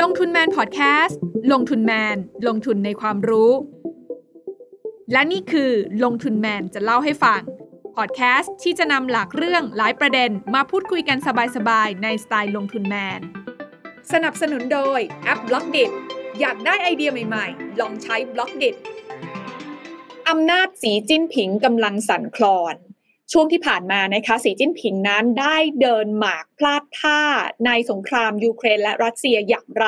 ลงทุนแมนพอดแคสต์ลงทุนแมน ลงทุนในความรู้ และนี่คือลงทุนแมนจะเล่าให้ฟังพอดแคสต์ที่จะนำหลากเรื่องหลายประเด็นมาพูดคุยกันสบายๆ ในสไตล์ลงทุนแมน สนับสนุนโดยแอป Blockdit อยากได้ไอเดียใหม่ๆ ลองใช้ Blockdit อำนาจสีจิ้นผิงกำลังสั่นคลอน ช่วงที่ผ่านมานะคะสีจิ้นผิงนั้นได้เดินหมากพลาดท่าในสงครามยูเครนและรัสเซียอย่างไร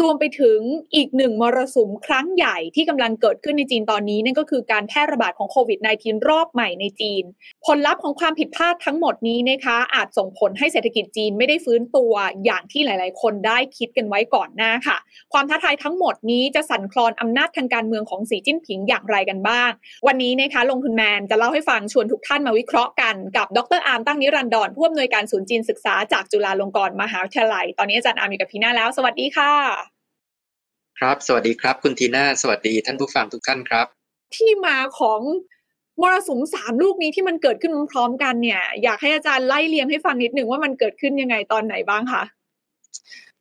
รวมไปถึงอีกหนึ่งมรสุมครั้งใหญ่ที่กำลังเกิดขึ้นในจีนตอนนี้นั่นก็คือการแพร่ระบาดของโควิด -19 รอบใหม่ในจีน ผลลัพธ์ของความผิดพลาดทั้งหมดนี้นะคะ อาจส่งผลให้เศรษฐกิจจีนไม่ได้ฟื้นตัวอย่างที่หลาย ๆ คนได้คิดกันไว้ก่อนหน้าค่ะ ความท้าทายทั้งหมดนี้จะสั่นคลอนอำนาจทางการเมืองของสีจิ้นผิงอย่างไรกันบ้าง วันนี้นะคะลงทุนแมนจะเล่าให้ฟังชวนทุกท่านมาวิเคราะห์กันกับดรอาร์มตั้งนิรันดรผู้อำนวยการศูนย์จีนศึกษาจากจุฬาลงกรณ์มหาวิทยาลัย ตอนนี้อาจารย์อาร์มอยู่กับทีน่าแล้ว สวัสดีค่ะ ครับ สวัสดีครับ คุณทีน่าสวัสดีท่านผู้ฟังทุกท่านครับ ที่มาของ มรสุมสามลูกนี้ที่มันเกิดขึ้นพร้อมกันเนี่ย อยากให้อาจารย์ไล่เลียงให้ฟังนิดหนึ่งว่ามันเกิดขึ้นยังไงตอนไหนบ้างคะ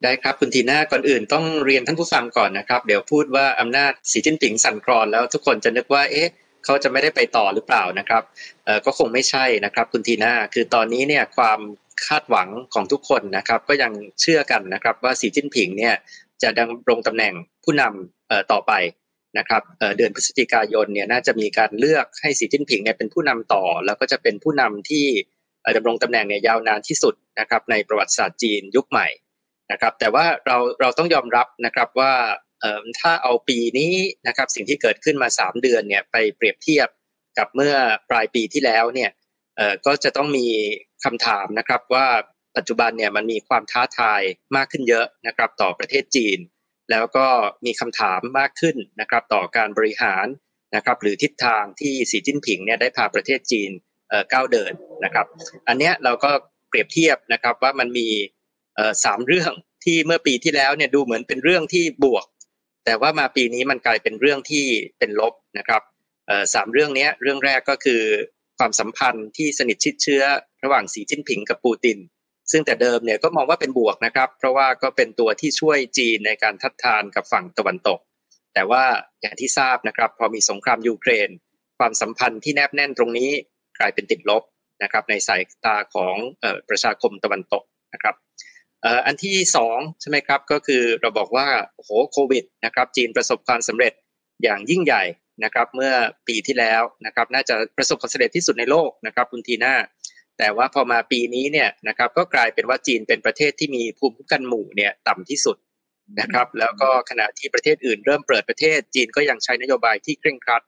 ได้ครับคุณทีน่าก่อนอื่นต้องเรียนท่านผู้ฟังก่อนนะครับ เดี๋ยวพูดว่าอำนาจสีจิ้นผิงสั่นคลอนแล้วทุกคนจะนึกว่าเอ๊ะเขาจะไม่ได้ไปต่อหรือเปล่านะครับเออก็คงไม่ใช่นะครับ คุณทีน่าคือตอนนี้เนี่ยความคาดหวังของทุกคนนะครับ ก็ยังเชื่อกันนะครับว่าสีจิ้นผิงเนี่ยจะดำรงตำแหน่งผู้นำเอ่อต่อไป นะครับเดือนพฤศจิกายนเนี่ยน่าจะมีการเลือกให้สีจิ้นผิงเนี่ยเป็นผู้นำต่อ แล้วก็จะเป็นผู้นำที่ดำรงตำแหน่งเนี่ยยาวนานที่สุดนะครับในประวัติศาสตร์จีนยุคใหม่นะครับแต่ว่าเราเราต้องยอมรับนะครับว่าถ้าเอาปีนี้นะครับสิ่งที่เกิดขึ้นมา 3 เดือนเนี่ยไปเปรียบเทียบกับเมื่อปลายปีที่แล้วเนี่ยก็จะต้องมีคำถามนะครับว่าปัจจุบันเนี่ยมันมีความท้าทายมากขึ้นเยอะนะครับต่อประเทศจีน แล้วก็มีคำถามมากขึ้นนะครับต่อการบริหารนะครับหรือทิศทางที่สีจิ้นผิงเนี่ยได้พาประเทศจีนก้าวเดินนะครับ อันเนี้ยเราก็เปรียบเทียบนะครับว่ามันมีสามเรื่องที่เมื่อปีที่แล้วเนี่ยดูเหมือนเป็นเรื่องที่บวก แต่ว่ามาปีนี้มันกลายเป็นเรื่องที่เป็นลบนะครับสามเรื่องนี้เรื่องแรกก็คือความสัมพันธ์ที่สนิทชิดเชื้อ ระหว่างสีจิ้นผิงกับปูติน ซึ่งแต่เดิมเนี่ยก็มองว่าเป็นบวกนะครับ เพราะว่าก็เป็นตัวที่ช่วยจีนในการทัดทานกับฝั่งตะวันตก แต่ว่าอย่างที่ทราบนะครับ พอมีสงครามยูเครน ความสัมพันธ์ที่แนบแน่นตรงนี้กลายเป็นติดลบนะครับในสายตาของประชาคมตะวันตกนะครับอันที่สองใช่ไหมครับก็คือเราบอกว่าโหโควิดนะครับจีนประสบความสำเร็จอย่างยิ่งใหญ่นะครับเมื่อปีที่แล้วนะครับน่าจะประสบความสำเร็จที่สุดในโลกนะครับคุณทีน่า แต่ว่าพอมาปีนี้เนี่ยนะครับก็กลายเป็นว่าจีนเป็นประเทศที่มีภูมิคุ้มกันหมู่เนี่ยต่ำที่สุดนะครับ แล้วก็ขณะที่ประเทศอื่นเริ่มเปิดประเทศจีนก็ยังใช้นโยบายที่เคร่งครัด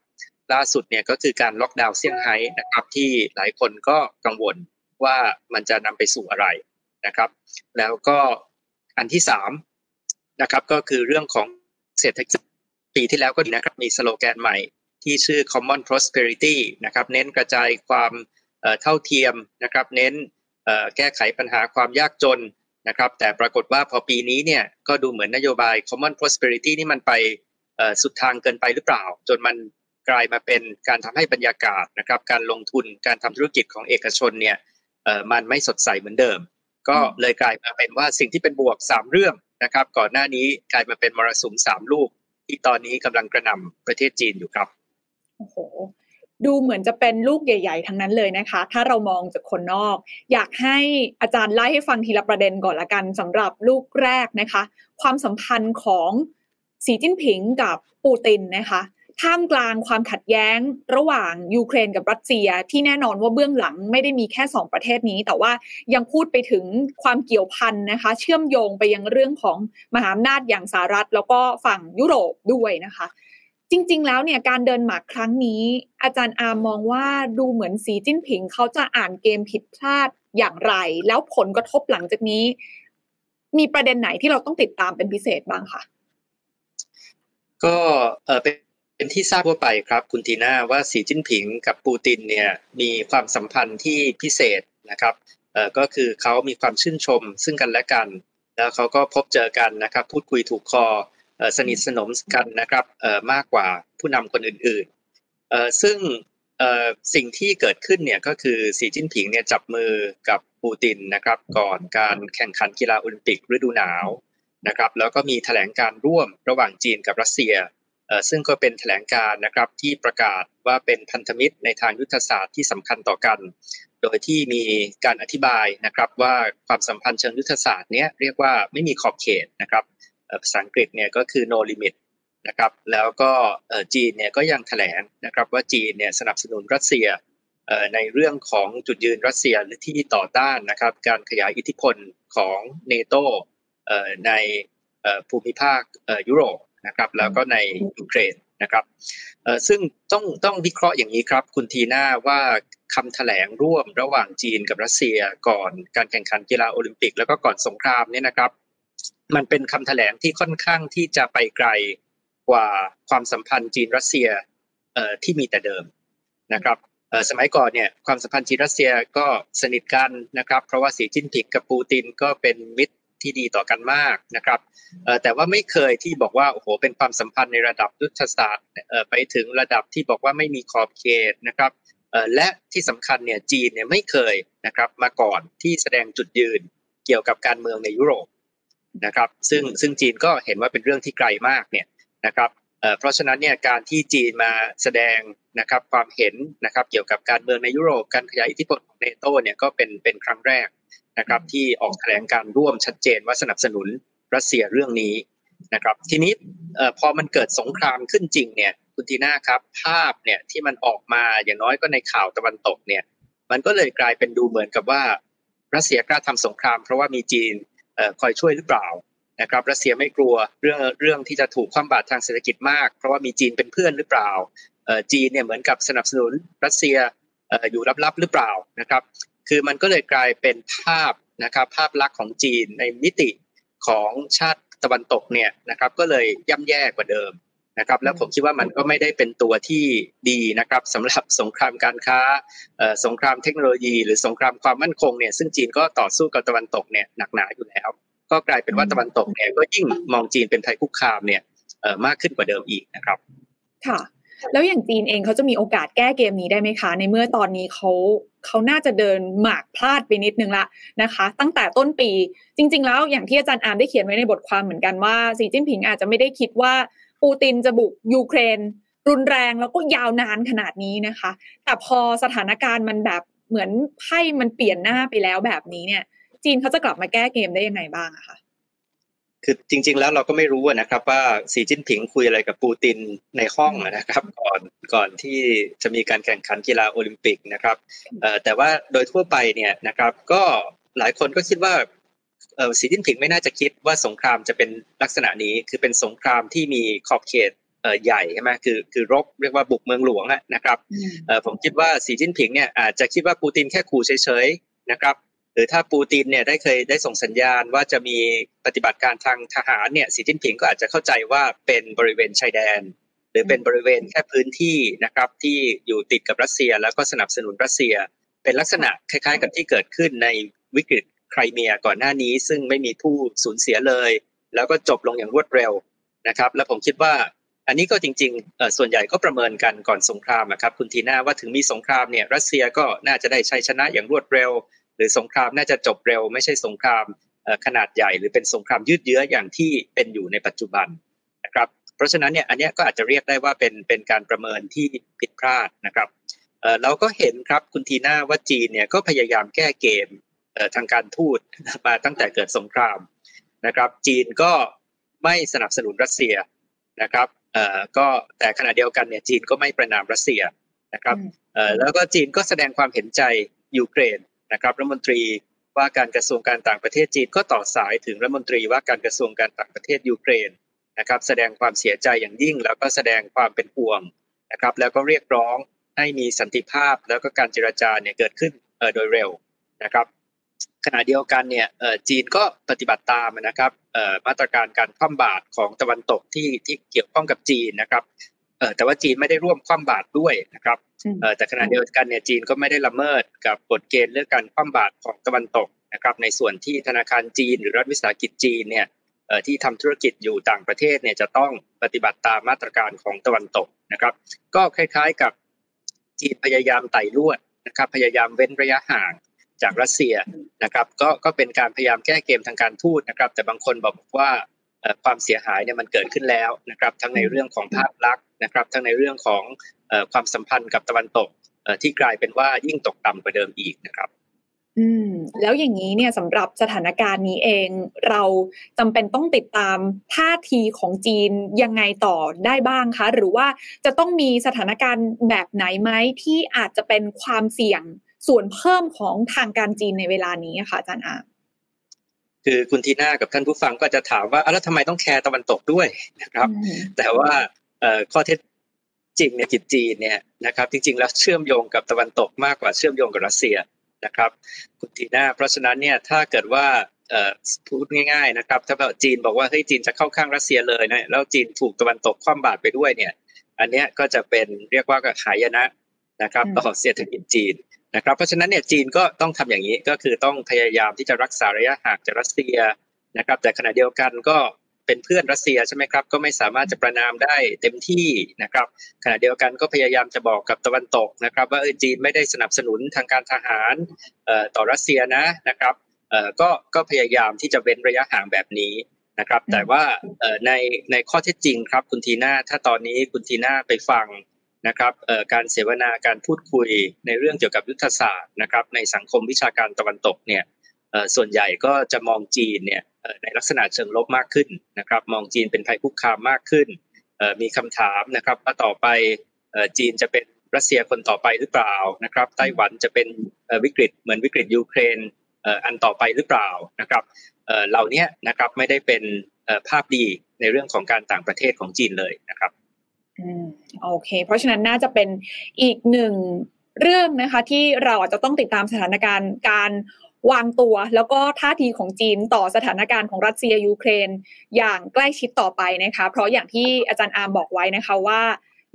ล่าสุดเนี่ยก็คือการล็อกดาวน์เซี่ยงไฮ้นะครับที่หลายคนก็กังวลว่ามันจะนำไปสู่อะไรนะครับ แล้วก็อันที่สามนะครับก็คือเรื่องของเศรษฐกิจปีที่แล้วก็ดีนะครับมีสโลแกนใหม่ที่ชื่อ common prosperity นะครับเน้นกระจายความ เท่าเทียมนะครับเน้นแก้ไขปัญหาความยากจนนะครับแต่ปรากฏว่าพอปีนี้เนี่ยก็ดูเหมือนนโยบาย common prosperity นี่มันไปสุดทางเกินไปหรือเปล่า จนมันกลายมาเป็นการทำให้บรรยากาศนะครับการลงทุนการทำธุรกิจของเอกชนเนี่ยมันไม่สดใสเหมือนเดิม ก็เลยกลายมาเป็นว่าสิ่งที่เป็นบวกสามเรื่องนะครับก่อนหน้านี้กลายมาเป็นมรสุมสามลูกที่ตอนนี้กำลังกระนำประเทศจีนอยู่ครับโอ้โห ดูเหมือนจะเป็นลูกใหญ่ ๆ ทั้งนั้นเลยนะคะ ถ้าเรามองจากคนนอก อยากให้อาจารย์ไล่ให้ฟังทีละประเด็นก่อนละกันสำหรับลูกแรกนะคะ ความสัมพันธ์ของสีจิ้นผิงกับปูตินนะคะท่ามกลางความขัดแย้งระหว่างยูเครนกับรัสเซียที่แน่นอนว่าเบื้องหลังไม่ได้มีแค่2ประเทศนี้ แต่ว่ายังพูดไปถึงความเกี่ยวพันนะคะ เชื่อมโยงไปยังเรื่องของมหาอำนาจอย่างสหรัฐ แล้วก็ฝั่งยุโรปด้วยนะคะ จริง ๆ แล้วเนี่ยการเดินหมากครั้งนี้ อาจารย์อามมองว่าดูเหมือนสีจิ้นผิงเขาจะอ่านเกมผิดพลาดอย่างไร แล้วผลกระทบหลังจากนี้ มีประเด็นไหนที่เราต้องติดตามเป็นพิเศษบ้างคะก็เออเป็นเป็นที่ทราบทั่วไปครับ คุณทีน่าว่าสีจิ้นผิงกับปูตินเนี่ยมีความสัมพันธ์ที่พิเศษนะครับเออก็คือเขามีความชื่นชมซึ่งกันและกัน แล้วเขาก็พบเจอกันนะครับ พูดคุยถูกคอ สนิทสนมกันนะครับมากกว่าผู้นำคนอื่นๆซึ่งสิ่งที่เกิดขึ้นเนี่ยก็คือสีจิ้นผิงเนี่ยจับมือกับปูตินนะครับก่อนการแข่งขันกีฬาโอลิมปิกฤดูหนาวนะครับแล้วก็มีแถลงการร่วมระหว่างจีนกับรัสเซีย ซึ่งก็เป็นแถลงการนะครับที่ประกาศว่าเป็นพันธมิตรในทางยุทธศาสตร์ที่สำคัญต่อกัน โดยที่มีการอธิบายนะครับว่าความสัมพันธ์เชิงยุทธศาสตร์เนี้ยเรียกว่าไม่มีขอบเขตนะครับ ภาษาอังกฤษเนี่ยก็คือ no limit นะครับแล้วก็จีนเนี่ยก็ยังแถลงนะครับว่าจีนเนี่ยสนับสนุนรัสเซียในเรื่องของจุดยืนรัสเซียที่ต่อต้านนะครับการขยายอิทธิพลของเนโตในภูมิภาคยุโรปนะครับแล้วก็ในยูเครนนะครับซึ่งต้องต้องวิเคราะห์อย่างนี้ครับคุณทีน่าว่าคำแถลงร่วมระหว่างจีนกับรัสเซียก่อนการแข่งขันกีฬาโอลิมปิก แล้วก็ก่อนสงครามเนี่ยนะครับ มันเป็นคำแถลงที่ค่อนข้างที่จะไปไกลกว่าความสัมพันธ์จีนรัสเซียที่มีแต่เดิมนะครับสมัยก่อนเนี่ยความสัมพันธ์จีนรัสเซียก็สนิทกันนะครับ เพราะว่าสีจิ้นผิงกับปูตินก็เป็นมิตรที่ดีต่อกันมากนะครับแต่ว่าไม่เคยที่บอกว่าโอ้โหเป็นความสัมพันธ์ในระดับยุทธศาสตร์ไปถึงระดับที่บอกว่าไม่มีขอบเขตนะครับและที่สำคัญเนี่ยจีนเนี่ยไม่เคยนะครับมาก่อนที่แสดงจุดยืนเกี่ยวกับการเมืองในยุโรป นะครับซึ่งซึ่งจีนก็เห็นว่าเป็นเรื่องที่ไกลมากเนี่ยนะครับเพราะฉะนั้นเนี่ยการที่จีนมาแสดงนะครับความเห็นนะครับเกี่ยวกับการเมืองในยุโรปการขยายอิทธิพลของเนโตเนี่ยก็เป็นเป็นครั้งแรกนะครับที่ออกแถลงการร่วมชัดเจนว่าสนับสนุนรัสเซียเรื่องนี้นะครับทีนี้พอมันเกิดสงครามขึ้นจริงเนี่ยคุณทีน่าครับภาพเนี่ยที่มันออกมาอย่างน้อยก็ในข่าวตะวันตกเนี่ยมันก็เลยกลายเป็นดูเหมือนกับว่ารัสเซียกล้าทำสงคราม เพราะว่ามีจีน คอยช่วยหรือเปล่านะครับรัสเซียไม่กลัวเรื่องเรื่องที่จะถูกคว่ำบาตรทางเศรษฐกิจมาก เพราะว่ามีจีนเป็นเพื่อนหรือเปล่าจีนเนี่ยเหมือนกับสนับสนุนรัสเซียอยู่ลับๆหรือเปล่านะครับ คือมันก็เลยกลายเป็นภาพนะครับภาพลักษณ์ของจีนในมิติของชาติตะวันตกเนี่ยนะครับก็เลยย่ำแย่กว่าเดิม นะครับแล้วผมคิดว่ามันก็ไม่ได้เป็นตัวที่ดีนะครับสำหรับสงครามการค้าสงครามเทคโนโลยี หรือสงครามความมั่นคงเนี่ยซึ่งจีนก็ต่อสู้กับตะวันตกเนี่ยหนักหนาอยู่แล้ว ก็กลายเป็นว่าตะวันตกเนี่ยก็ยิ่งมองจีนเป็นภัยคุกคามเนี่ยมากขึ้นกว่าเดิมอีกนะครับ ค่ะ แล้วอย่างจีนเองเขาจะมีโอกาสแก้เกมนี้ได้ไหมคะ ในเมื่อตอนนี้เขาเขาน่าจะเดินหมากพลาดไปนิดนึงละนะคะ ตั้งแต่ต้นปีจริง ๆ แล้วอย่างที่อาจารย์อาร์มได้เขียนไว้ในบทความเหมือนกันว่าสีจิ้นผิงอาจจะไม่ได้คิดว่า ปูตินจะบุกยูเครน รุนแรงแล้วก็ยาวนานขนาดนี้นะคะ แต่พอสถานการณ์มันแบบเหมือนไพ่มันเปลี่ยนหน้าไปแล้วแบบนี้เนี่ย จีนเขาจะกลับมาแก้เกมได้ยังไงบ้างอะคะคือจริง ๆ แล้วเราก็ไม่รู้นะครับ ว่าสีจิ้นผิงคุยอะไรกับปูตินในห้องนะครับ ก่อนก่อนที่จะมีการแข่งขันกีฬาโอลิมปิกนะครับแต่ว่าโดยทั่วไปเนี่ยนะครับ ก็หลายคนก็คิดว่า สีจิ้นผิงไม่น่าจะคิดว่าสงครามจะเป็นลักษณะนี้คือเป็นสงครามที่มีขอบเขตใหญ่ใช่ไหมคือคือรบเรียกว่าบุกเมืองหลวงนะครับผมคิดว่าสีจิ้นผิงเนี่ยอาจจะคิดว่าปูตินแค่ขู่เฉยๆนะครับหรือถ้าปูตินเนี่ยได้เคยได้ส่งสัญญาณว่าจะมีปฏิบัติการทางทหารเนี่ยสีจิ้นผิงก็อาจจะเข้าใจว่าเป็นบริเวณชายแดน หรือเป็นบริเวณแค่พื้นที่นะครับที่อยู่ติดกับรัสเซียแล้วก็สนับสนุนรัสเซีย เป็นลักษณะคล้ายๆ กับที่เกิดขึ้นในวิกฤต ไครเมียก่อนหน้านี้ ซึ่งไม่มีผู้สูญเสียเลย แล้วก็จบลงอย่างรวดเร็วนะครับ และผมคิดว่าอันนี้ก็จริงๆ ส่วนใหญ่ก็ประเมินกันก่อนสงครามครับคุณทีน่าว่าถึงมีสงครามเนี่ยรัสเซียก็น่าจะได้ชัยชนะอย่างรวดเร็ว หรือสงครามน่าจะจบเร็ว ไม่ใช่สงครามขนาดใหญ่ หรือเป็นสงครามยืดเยื้ออย่างที่เป็นอยู่ในปัจจุบันนะครับเพราะฉะนั้นเนี่ยอันนี้ก็อาจจะเรียกได้ว่าเป็นเป็นการประเมินที่ผิดพลาดนะครับเราก็เห็นครับคุณทีน่าว่าจีนเนี่ยก็พยายามแก้เกม ทางการทูตมาตั้งแต่เกิดสงครามนะครับ จีนก็ไม่สนับสนุนรัสเซียนะครับก็แต่ขณะเดียวกันเนี่ยจีนก็ไม่ประนามรัสเซียนะครับแล้วก็จีนก็แสดงความเห็นใจยูเครนนะครับรัฐมนตรีว่าการกระทรวงการต่างประเทศจีนก็ต่อสายถึงรัฐมนตรีว่าการกระทรวงการต่างประเทศยูเครนนะครับ แสดงความเสียใจอย่างยิ่ง แล้วก็แสดงความเป็นห่วงนะครับ แล้วก็เรียกร้องให้มีสันติภาพแล้วก็การเจรจาเนี่ยเกิดขึ้นโดยเร็วนะครับ ขณะเดียวกันเนี่ยจีนก็ปฏิบัติตามนะครับมาตรการการคว่ำบาตรของตะวันตกที่ที่เกี่ยวข้องกับจีนนะครับแต่ว่าจีนไม่ได้ร่วมคว่ำบาตรด้วยนะครับแต่ขณะเดียวกันเนี่ยจีนก็ไม่ได้ละเมิดกับกฎเกณฑ์เรื่องการคว่ำบาตรของตะวันตกนะครับในส่วนที่ธนาคารจีน หรือรัฐวิสาหกิจจีนเนี่ยที่ทำธุรกิจอยู่ต่างประเทศเนี่ยจะต้องปฏิบัติตามมาตรการของตะวันตกนะครับ ก็คล้ายๆกับจีนพยายามไต่ลวดนะครับพยายามเว้นระยะห่าง จากรัสเซียนะครับก็ก็เป็นการพยายามแก้เกมทางการทูตนะครับ แต่บางคนบอกว่าความเสียหายเนี่ยมันเกิดขึ้นแล้วนะครับทั้งในเรื่องของภาพลักษณ์นะครับทั้งในเรื่องของความสัมพันธ์กับตะวันตกที่กลายเป็นว่ายิ่งตกต่ำกว่าเดิมอีกนะครับอืมแล้วอย่างนี้เนี่ยสำหรับสถานการณ์นี้เอง เราจำเป็นต้องติดตามท่าทีของจีนยังไงต่อได้บ้างคะ หรือว่าจะต้องมีสถานการณ์แบบไหนไหมที่อาจจะเป็นความเสี่ยง ส่วนเพิ่มของทางการจีนในเวลานี้ค่ะอาจารย์อาคือคุณทีน่ากับท่านผู้ฟังก็จะถามว่าแล้วทำไมต้องแคร์ตะวันตกด้วยนะครับ แต่ว่าข้อเท็จจริงเนี่ยจิตจีนเนี่ยนะครับ จริง ๆ แล้วเชื่อมโยงกับตะวันตกมากกว่าเชื่อมโยงกับรัสเซียนะครับ คุณทีน่าเพราะฉะนั้นเนี่ยถ้าเกิดว่าพูดง่าย ๆ นะครับ ถ้าแบบจีนบอกว่าเฮ้ยจีนจะเข้าข้างรัสเซียเลยนะแล้วจีนถูกตะวันตกคว่ำบาตรไปด้วยเนี่ย อันนี้ก็จะเป็นเรียกว่าหายนะนะครับต่อเศรษฐกิจจีน นะครับเพราะฉะนั้นเนี่ยจีนก็ต้องทำอย่างนี้ก็คือต้องพยายามที่จะรักษาระยะห่างจากรัสเซียนะครับ แต่ขณะเดียวกันก็เป็นเพื่อนรัสเซียใช่ไหมครับก็ไม่สามารถจะประนามได้เต็มที่นะครับ ขณะเดียวกันก็พยายามจะบอกกับตะวันตกนะครับ ว่าจีนไม่ได้สนับสนุนทางการทหารต่อรัสเซียนะนะครับก็ก็พยายามที่จะเว้นระยะห่างแบบนี้นะครับ แต่ว่าในในข้อเท็จจริงครับคุณทีน่าถ้าตอนนี้คุณทีน่าไปฟัง นะครับการเสวนาการพูดคุยในเรื่องเกี่ยวกับยุทธศาสตร์นะครับในสังคมวิชาการตะวันตกเนี่ยส่วนใหญ่ก็จะมองจีนเนี่ยในลักษณะเชิงลบมากขึ้นนะครับมองจีนเป็นภัยคุกคามมากขึ้น มีคำถามนะครับว่าต่อไปจีนจะเป็นรัสเซียคนต่อไปหรือเปล่านะครับไต้หวันจะเป็นวิกฤตเหมือนวิกฤตยูเครนอันต่อไปหรือเปล่านะครับเหล่านี้นะครับไม่ได้เป็นภาพดีในเรื่องของการต่างประเทศของจีนเลยนะครับ โอเค เพราะฉะนั้นน่าจะเป็นอีกหนึ่งเรื่องนะคะ ที่เราอาจจะต้องติดตามสถานการณ์การวางตัว แล้วก็ท่าทีของจีนต่อสถานการณ์ของรัสเซียยูเครน อย่างใกล้ชิดต่อไปนะคะ เพราะอย่างที่อาจารย์อาร์มบอกไว้นะคะว่า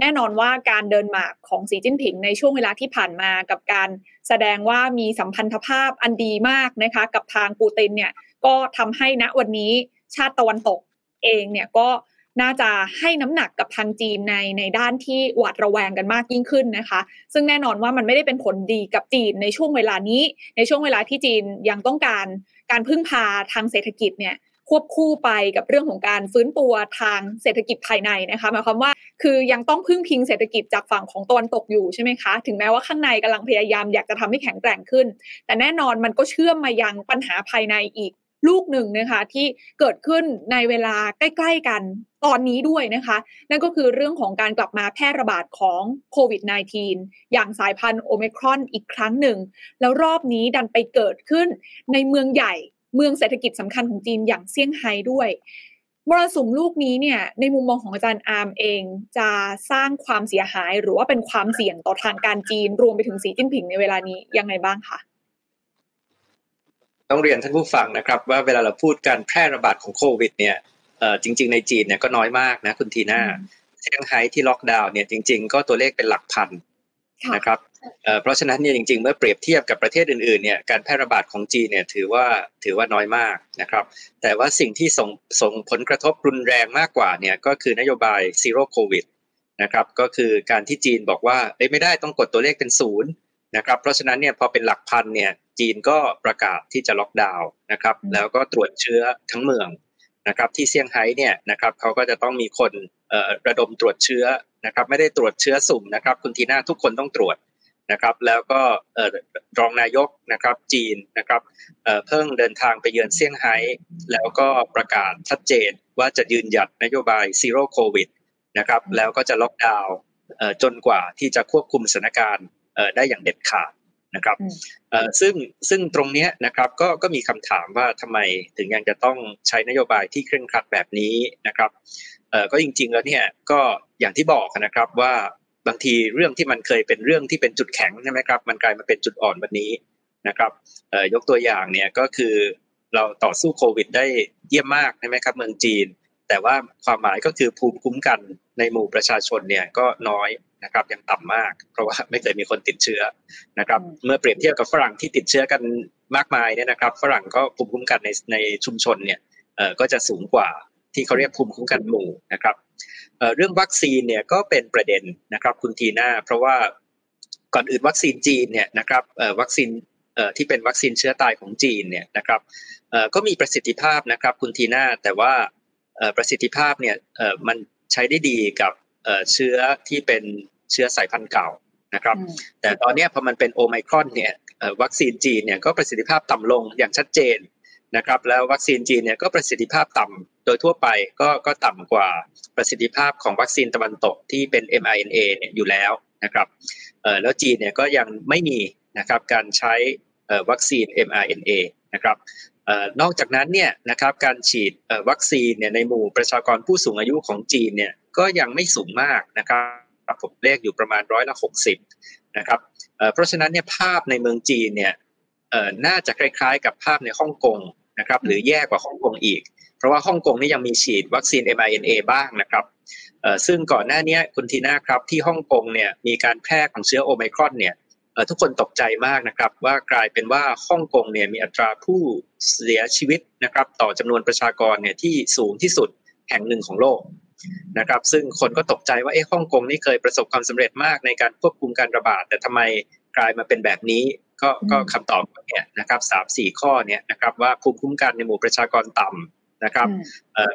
แน่นอนว่าการเดินหมากของสีจิ้นผิงในช่วงเวลาที่ผ่านมากับการแสดงว่ามีสัมพันธภาพอันดีมากนะคะ กับทางปูตินเนี่ยก็ทำให้ณวันนี้ชาติตะวันตกเองเนี่ยก็ น่าจะให้น้ำหนักกับทางจีนในในด้านที่หวาดระแวงกันมากยิ่งขึ้นนะคะ ซึ่งแน่นอนว่ามันไม่ได้เป็นผลดีกับจีนในช่วงเวลานี้ ในช่วงเวลาที่จีนยังต้องการการพึ่งพาทางเศรษฐกิจเนี่ยควบคู่ไปกับเรื่องของการฟื้นตัวทางเศรษฐกิจภายในนะคะหมายความว่าคือยังต้องพึ่งพิงเศรษฐกิจจากฝั่งของตะวันตกอยู่ใช่ไหมคะ ถึงแม้ว่าข้างในกำลังพยายามอยากจะทำให้แข็งแกร่งขึ้น แต่แน่นอนมันก็เชื่อมมายังปัญหาภายในอีก ลูกหนึ่งนะคะที่เกิดขึ้นในเวลาใกล้ ๆ กันตอนนี้ด้วยนะคะ นั่นก็คือเรื่องของการกลับมาแพร่ระบาดของโควิด -19 อย่างสายพันธุ์โอเมครอนอีกครั้งหนึ่ง แล้วรอบนี้ดันไปเกิดขึ้นในเมืองใหญ่เมืองเศรษฐกิจสำคัญของจีนอย่างเซี่ยงไฮ้ด้วยมรสุมลูกนี้เนี่ยในมุมมองของอาจารย์อาร์มเองจะสร้างความเสียหายหรือว่าเป็นความเสี่ยงต่อทางการจีน รวมไปถึงสีจิ้นผิงในเวลานี้ยังไงบ้างคะ ต้องเรียนท่านผู้ฟังนะครับว่าเวลาเราพูดการแพร่ระบาดของโควิดเนี่ยจริง ๆ ในจีนเนี่ยก็น้อยมากนะคุณทีน่าเซี่ยงไฮ้ที่ล็อกดาวน์เนี่ยจริง ๆ ก็ตัวเลขเป็นหลักพันนะครับเพราะฉะนั้นเนี่ยจริง ๆ เมื่อเปรียบเทียบกับประเทศอื่นๆเนี่ยการแพร่ระบาดของจีนเนี่ยถือว่าถือว่าน้อยมากนะครับ แต่ว่าสิ่งที่ส่งส่งผลกระทบรุนแรงมากกว่าเนี่ยก็คือนโยบายซีโร่โควิดนะครับก็คือการที่จีนบอกว่าไม่ได้ต้องกดตัวเลขเป็นศูนย์ นะครับเพราะฉะนั้นเนี่ยพอเป็นหลักพันเนี่ยจีนก็ประกาศที่จะล็อกดาวน์นะครับแล้วก็ตรวจเชื้อทั้งเมืองนะครับที่เซี่ยงไฮ้เนี่ยนะครับเขาก็จะต้องมีคนระดมตรวจเชื้อนะครับไม่ได้ตรวจเชื้อสุ่มนะครับคุณทีน่าทุกคนต้องตรวจนะครับแล้วก็รองนายกนะครับจีนนะครับเพิ่งเดินทางไปเยือนเซี่ยงไฮ้แล้วก็ประกาศชัดเจนว่าจะยืนหยัดนโยบายซีโร่โควิดนะครับแล้วก็จะล็อกดาวน์จนกว่าที่จะควบคุมสถานการณ์ ได้อย่างเด็ดขาดนะครับซึ่งซึ่งตรงนี้นะครับก็ก็มีคำถามว่าทำไมถึงยังจะต้องใช้นโยบายที่เคร่งครัดแบบนี้นะครับก็จริง ๆ แล้วเนี่ยก็อย่างที่บอกนะครับว่าบางทีเรื่องที่มันเคยเป็นเรื่องที่เป็นจุดแข็งใช่ไหมครับมันกลายมาเป็นจุดอ่อนวันนี้นะครับยกตัวอย่างเนี่ยก็คือเราต่อสู้โควิดได้เยี่ยมมากใช่ไหมครับเมืองจีน แต่ว่าความหมายก็คือภูมิคุ้มกันในหมู่ประชาชนเนี่ยก็น้อยนะครับยังต่ำมาก เพราะว่าไม่เคยมีคนติดเชื้อนะครับเมื่อเปรียบเทียบกับฝรั่งที่ติดเชื้อกันมากมายเนี่ยนะครับ ฝรั่งก็ภูมิคุ้มกันในในชุมชนเนี่ยเอ่อก็จะสูงกว่าที่เขาเรียกภูมิคุ้มกันหมู่นะครับเอ่อเรื่องวัคซีนเนี่ยก็เป็นประเด็นนะครับคุณทีน่าเพราะว่าก่อนอื่นวัคซีนจีนเนี่ยนะครับเอ่อวัคซีนเอ่อที่เป็นวัคซีนเชื้อตายของจีนเนี่ยนะครับเอ่อก็มีประสิทธิภาพนะครับคุณทีน่าแต่ว่า ประสิทธิภาพเนี่ยมันใช้ได้ดีกับเชื้อที่เป็นเชื้อสายพันธุ์เก่านะครับ แต่ตอนนี้พอมันเป็นโอไมครอนเนี่ยวัคซีนจีนเนี่ยก็ประสิทธิภาพต่ำลงอย่างชัดเจนนะครับแล้ววัคซีนจีนเนี่ยก็ประสิทธิภาพต่ำโดยทั่วไปก็ก็ต่ำกว่าประสิทธิภาพของวัคซีนตะวันตกที่เป็น mRNA เนี่ยอยู่แล้วนะครับแล้วจีนเนี่ยก็ยังไม่มีนะครับการใช้วัคซีน mRNA นะครับ นอกจากนั้นเนี่ยนะครับการฉีดวัคซีนเนี่ยในหมู่ประชากรผู้สูงอายุของจีนเนี่ยก็ยังไม่สูงมากนะครับผมเลขอยู่ประมาณร้อยละหกสิบนะครับเพราะฉะนั้นเนี่ยภาพในเมืองจีนเนี่ยน่าจะคล้ายๆ กับภาพในฮ่องกงนะครับหรือแย่กว่าฮ่องกงอีก เพราะว่าฮ่องกงนี่ยังมีฉีดวัคซีน mRNA บ้างนะครับซึ่งก่อนหน้านี้คุณทีน่าครับที่ฮ่องกงเนี่ยมีการแพร่ของเชื้อโอไมครอนเนี่ย ทุกคนตกใจมากนะครับว่ากลายเป็นว่าฮ่องกงเนี่ยมีอัตราผู้เสียชีวิตนะครับต่อจำนวนประชากรเนี่ยที่สูงที่สุดแห่งหนึ่งของโลกนะครับซึ่งคนก็ตกใจว่าเอ๊ะฮ่องกงนี่เคยประสบความสำเร็จมากในการควบคุมการระบาด แต่ทำไมกลายมาเป็นแบบนี้ก็ก็คำตอบเนี่ยนะครับสามสี่ข้อเนี่ยนะครับว่าภูมิคุ้มกันในหมู่ประชากรต่ำนะครับ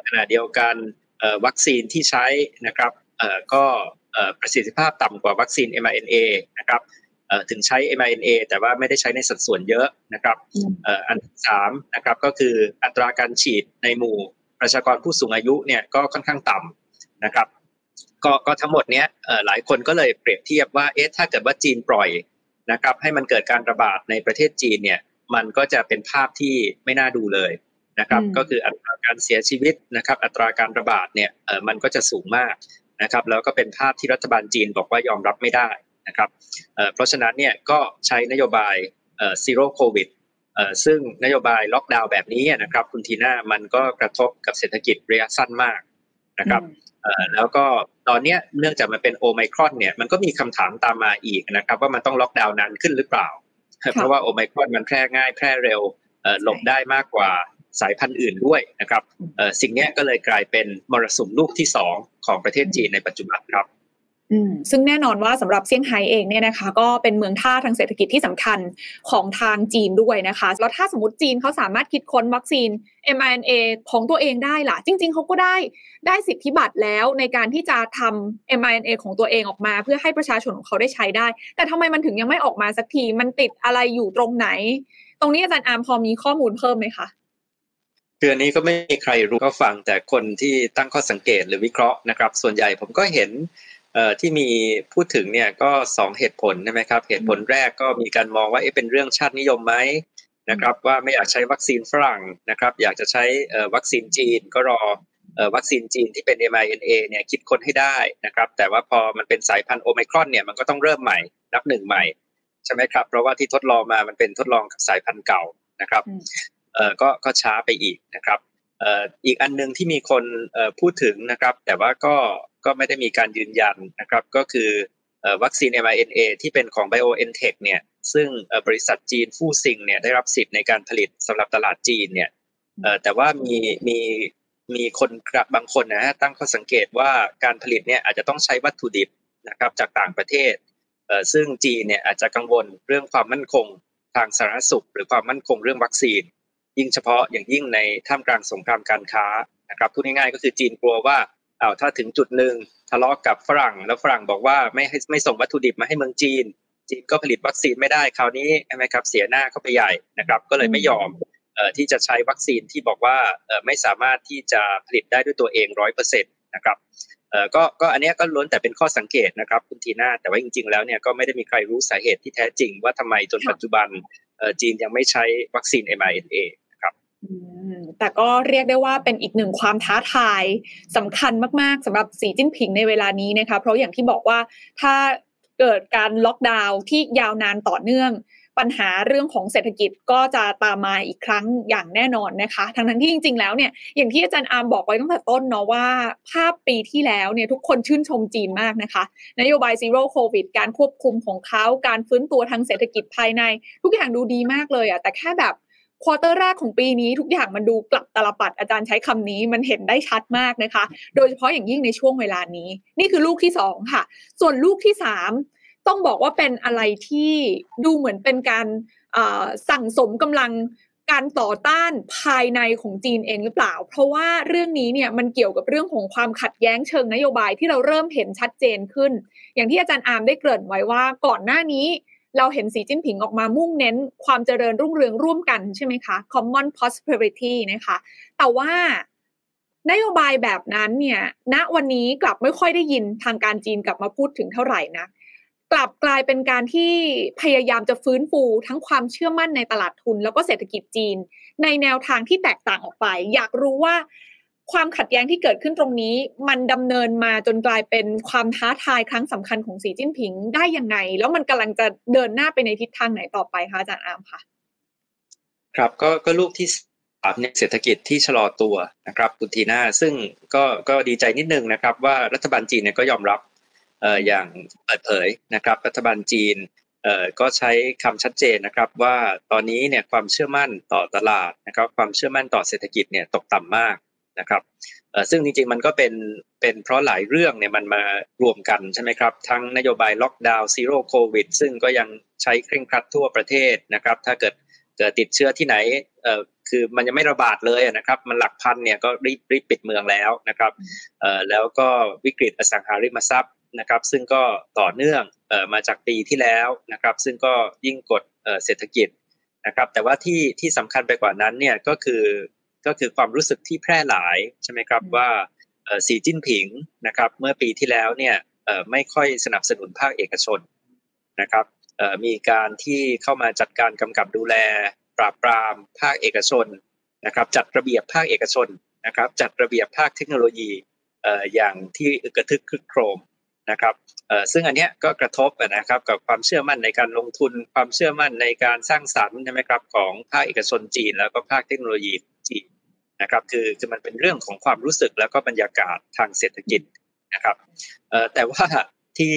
ขณะเดียวกันวัคซีนที่ใช้นะครับก็ประสิทธิภาพต่ำกว่าวัคซีน mRNA นะครับ ถึงใช้ mRNA แต่ว่าไม่ได้ใช้ในสัดส่วนเยอะนะครับอันที่สามนะครับก็คืออัตราการฉีดในหมู่ประชากรผู้สูงอายุเนี่ยก็ค่อนข้างต่ำนะครับก็ก็ทั้งหมดเนี้ยหลายคนก็เลยเปรียบเทียบว่าเอ๊ะถ้าเกิดว่าจีนปล่อยนะครับให้มันเกิดการระบาดในประเทศจีนเนี่ยมันก็จะเป็นภาพที่ไม่น่าดูเลยนะครับก็คืออัตราการเสียชีวิตนะครับอัตราการระบาดเนี่ยเออมันก็จะสูงมากนะครับแล้วก็เป็นภาพที่รัฐบาลจีนบอกว่ายอมรับไม่ได้ นะครับเพราะฉะนั้นเนี่ยก็ใช้นโยบายซีโร่โควิดซึ่งนโยบายล็อกดาวน์แบบนี้นะครับคุณทีน่ามันก็กระทบกับเศรษฐกิจระยะสั้นมากนะครับแล้วก็ตอนนี้เนื่องจากมันเป็นโอไมครอนเนี่ยมันก็มีคำถามตามมาอีกนะครับว่ามันต้องล็อกดาวน์นานขึ้นหรือเปล่า เพราะว่าโอไมครอนมันแพร่ง่ายแพร่เร็วหลบได้มากกว่าสายพันธุ์อื่นด้วยนะครับสิ่งนี้ก็เลยกลายเป็นมรสุมลูกที่สองของประเทศจีนในปัจจุบันครับ ซึ่งแน่นอนว่าสำหรับเซี่ยงไฮ้เองเนี่ยนะคะ ก็เป็นเมืองท่าทางเศรษฐกิจที่สำคัญของทางจีนด้วยนะคะ แล้วถ้าสมมติจีนเขาสามารถคิดค้นวัคซีน mRNA ของตัวเองได้ล่ะ จริง ๆ เขาก็ได้ได้สิทธิบัตรแล้วในการที่จะทำ mRNA ของตัวเองออกมา เพื่อให้ประชาชนของเขาได้ใช้ได้ แต่ทำไมมันถึงยังไม่ออกมาสักทีมันติดอะไรอยู่ตรงไหน ตรงนี้อาจารย์อาร์มพอมีข้อมูลเพิ่มไหมคะคืออันนี้ก็ไม่มีใครรู้ก็ฟังแต่คนที่ตั้งข้อสังเกตหรือวิเคราะห์นะครับ ส่วนใหญ่ผมก็เห็น ที่มีพูดถึงเนี่ยก็สองเหตุผลใช่ไหมครับ เหตุผลแรกก็มีการมองว่าเอ๊ะเป็นเรื่องชาตินิยมไหมนะครับว่าไม่อยากใช้วัคซีนฝรั่งนะครับ อยากจะใช้วัคซีนจีนก็รอวัคซีนจีนที่เป็น mRNA เนี่ยคิดค้นให้ได้นะครับ แต่ว่าพอมันเป็นสายพันธุ์โอไมครอนเนี่ยมันก็ต้องเริ่มใหม่นับหนึ่งใหม่ใช่ไหมครับ เพราะว่าที่ทดลองมามันเป็นทดลองกับสายพันธุ์เก่านะครับเอ่อก็ก็ช้าไปอีกนะครับเอีกอันนึงที่มีคนพูดถึงนะครับ แต่ว่าก็ก็ไม่ได้มีการยืนยันนะครับ ก็คือวัคซีน mRNA ที่เป็นของ BioNTech เนี่ยซึ่งบริษัทจีนฟู่ซิงเนี่ยได้รับสิทธิ์ในการผลิตสำหรับตลาดจีนเนี่ยแต่ว่ามีมีมีคนบางคนนะฮะตั้งข้อสังเกตว่าการผลิตเนี่ยอาจจะต้องใช้วัตถุดิบนะครับจากต่างประเทศซึ่งจีนเนี่ยอาจจะกังวลเรื่องความมั่นคงทางสาธารณสุข หรือความมั่นคงเรื่องวัคซีน ยิ่งเฉพาะอย่างยิ่งในท่ามกลางสงครามการค้านะครับพูดง่ายๆก็คือจีนกลัวว่าเอาถ้าถึงจุดหนึ่งทะเลาะกับฝรั่ง แล้วฝรั่งบอกว่าไม่ให้ไม่ส่งวัตถุดิบมาให้เมืองจีน จีนก็ผลิตวัคซีนไม่ได้คราวนี้ใช่ไหมครับเสียหน้าเข้าไปใหญ่นะครับ ก็เลยไม่ยอมที่จะใช้วัคซีนที่บอกว่าไม่สามารถที่จะผลิตได้ด้วยตัวเองร้อยเปอร์เซ็นต์นะครับก็ก็อันนี้ก็ล้วนแต่เป็นข้อสังเกตนะครับคุณทีน่าแต่ว่าจริง ๆ แล้วเนี่ยก็ไม่ได้มีใครรู้สาเหตุที่แท้จริงว่าทำไมจนปัจจุบันจีนยังไม่ใช้วัคซีน mRNA แต่ก็เรียกได้ว่าเป็นอีกหนึ่งความท้าทายสำคัญมาก ๆสำหรับสีจิ้นผิงในเวลานี้นะคะ เพราะอย่างที่บอกว่าถ้าเกิดการล็อกดาวน์ที่ยาวนานต่อเนื่อง ปัญหาเรื่องของเศรษฐกิจก็จะตามมาอีกครั้งอย่างแน่นอนนะคะ ทั้งทั้งที่จริง ๆ แล้วเนี่ยอย่างที่อาจารย์อาร์มบอกไว้ตั้งแต่ต้นเนาะว่า ภาพปีที่แล้วเนี่ยทุกคนชื่นชมจีนมากนะคะ นโยบายซีโร่โควิดการควบคุมของเขาการฟื้นตัวทางเศรษฐกิจภายใน ทุกอย่างดูดีมากเลยอะแต่แค่แบบ quarter แรกของปีนี้ทุกอย่างมันดูกลับตาลปัตรอาจารย์ใช้คำนี้มันเห็นได้ชัดมากนะคะ โดยเฉพาะอย่างยิ่งในช่วงเวลานี้ นี่คือลูกที่สองค่ะ ส่วนลูกที่สามต้องบอกว่าเป็นอะไรที่ดูเหมือนเป็นการสั่งสมกำลังการต่อต้านภายในของจีนเองหรือเปล่า เพราะว่าเรื่องนี้เนี่ยมันเกี่ยวกับเรื่องของความขัดแย้งเชิงนโยบายที่เราเริ่มเห็นชัดเจนขึ้น อย่างที่อาจารย์อาร์มได้เกริ่นไว้ว่าก่อนหน้านี้ เราเห็นสีจิ้นผิงออกมามุ่งเน้นความเจริญรุ่งเรืองร่วมกันใช่ไหมคะ common prosperity นะคะ แต่ว่านโยบายแบบนั้นเนี่ยณวันนี้กลับไม่ค่อยได้ยินทางการจีนกลับมาพูดถึงเท่าไหร่นะกลับกลายเป็นการที่พยายามจะฟื้นฟูทั้งความเชื่อมั่นในตลาดทุน แล้วก็เศรษฐกิจจีน ในแนวทางที่แตกต่างออกไป อยากรู้ว่า ความขัดแย้งที่เกิดขึ้นตรงนี้ มันดำเนินมาจนกลายเป็นความท้าทายครั้งสำคัญของสีจิ้นผิงได้ยังไง แล้วมันกำลังจะเดินหน้าไปในทิศทางไหนต่อไปคะอาจารย์อามค่ะ ครับก็ก็ลูกที่เนี่ยเศรษฐกิจที่ชะลอตัวนะครับคุณทีน่าซึ่งก็ก็ดีใจนิดนึงนะครับ ว่ารัฐบาลจีนเนี่ยก็ยอมรับเอ่ออย่างเปิดเผยนะครับ รัฐบาลจีนเอ่อก็ใช้คำชัดเจนนะครับว่าตอนนี้เนี่ยความเชื่อมั่นต่อตลาดนะครับความเชื่อมั่นต่อเศรษฐกิจเนี่ยตกต่ำมาก นะครับซึ่งจริงๆมันก็เป็นเป็นเพราะหลายเรื่องเนี่ยมันมารวมกันใช่ไหมครับ ทั้งนโยบายล็อกดาวน์ซีโร่โควิดซึ่งก็ยังใช้เคร่งครัดทั่วประเทศนะครับถ้าเกิดเกิดติดเชื้อที่ไหนเอ่อคือมันยังไม่ระบาดเลยนะครับ มันหลักพันเนี่ยก็รีบรีบปิดเมืองแล้วนะครับเอ่อแล้วก็วิกฤตอสังหาริมทรัพย์นะครับ ซึ่งก็ต่อเนื่องเอ่อมาจากปีที่แล้วนะครับ ซึ่งก็ยิ่งกดเอ่อเศรษฐกิจนะครับ แต่ว่าที่ที่สำคัญไปกว่านั้นเนี่ยก็คือ ก็คือความรู้สึกที่แพร่หลายใช่ไหมครับว่าเอ่อสีจิ้นผิงนะครับ เมื่อปีที่แล้วเนี่ยเอ่อไม่ค่อยสนับสนุนภาคเอกชนนะครับเอ่อมีการที่เข้ามาจัดการกำกับดูแล ปราบปรามภาคเอกชนนะครับ จัดระเบียบภาคเอกชนนะครับ จัดระเบียบภาคเทคโนโลยีเอ่ออย่างที่อึกระทึกคึกโครมนะครับเอ่อซึ่งอันเนี้ยก็กระทบนะครับกับความเชื่อมั่นในการลงทุน ความเชื่อมั่นในการสร้างสรรค์ใช่ไหมครับของภาคเอกชนจีน แล้วก็ภาคเทคโนโลยีจีน นะครับคือคือมันเป็นเรื่องของความรู้สึกแล้วก็บรรยากาศทางเศรษฐกิจนะครับแต่ว่าที่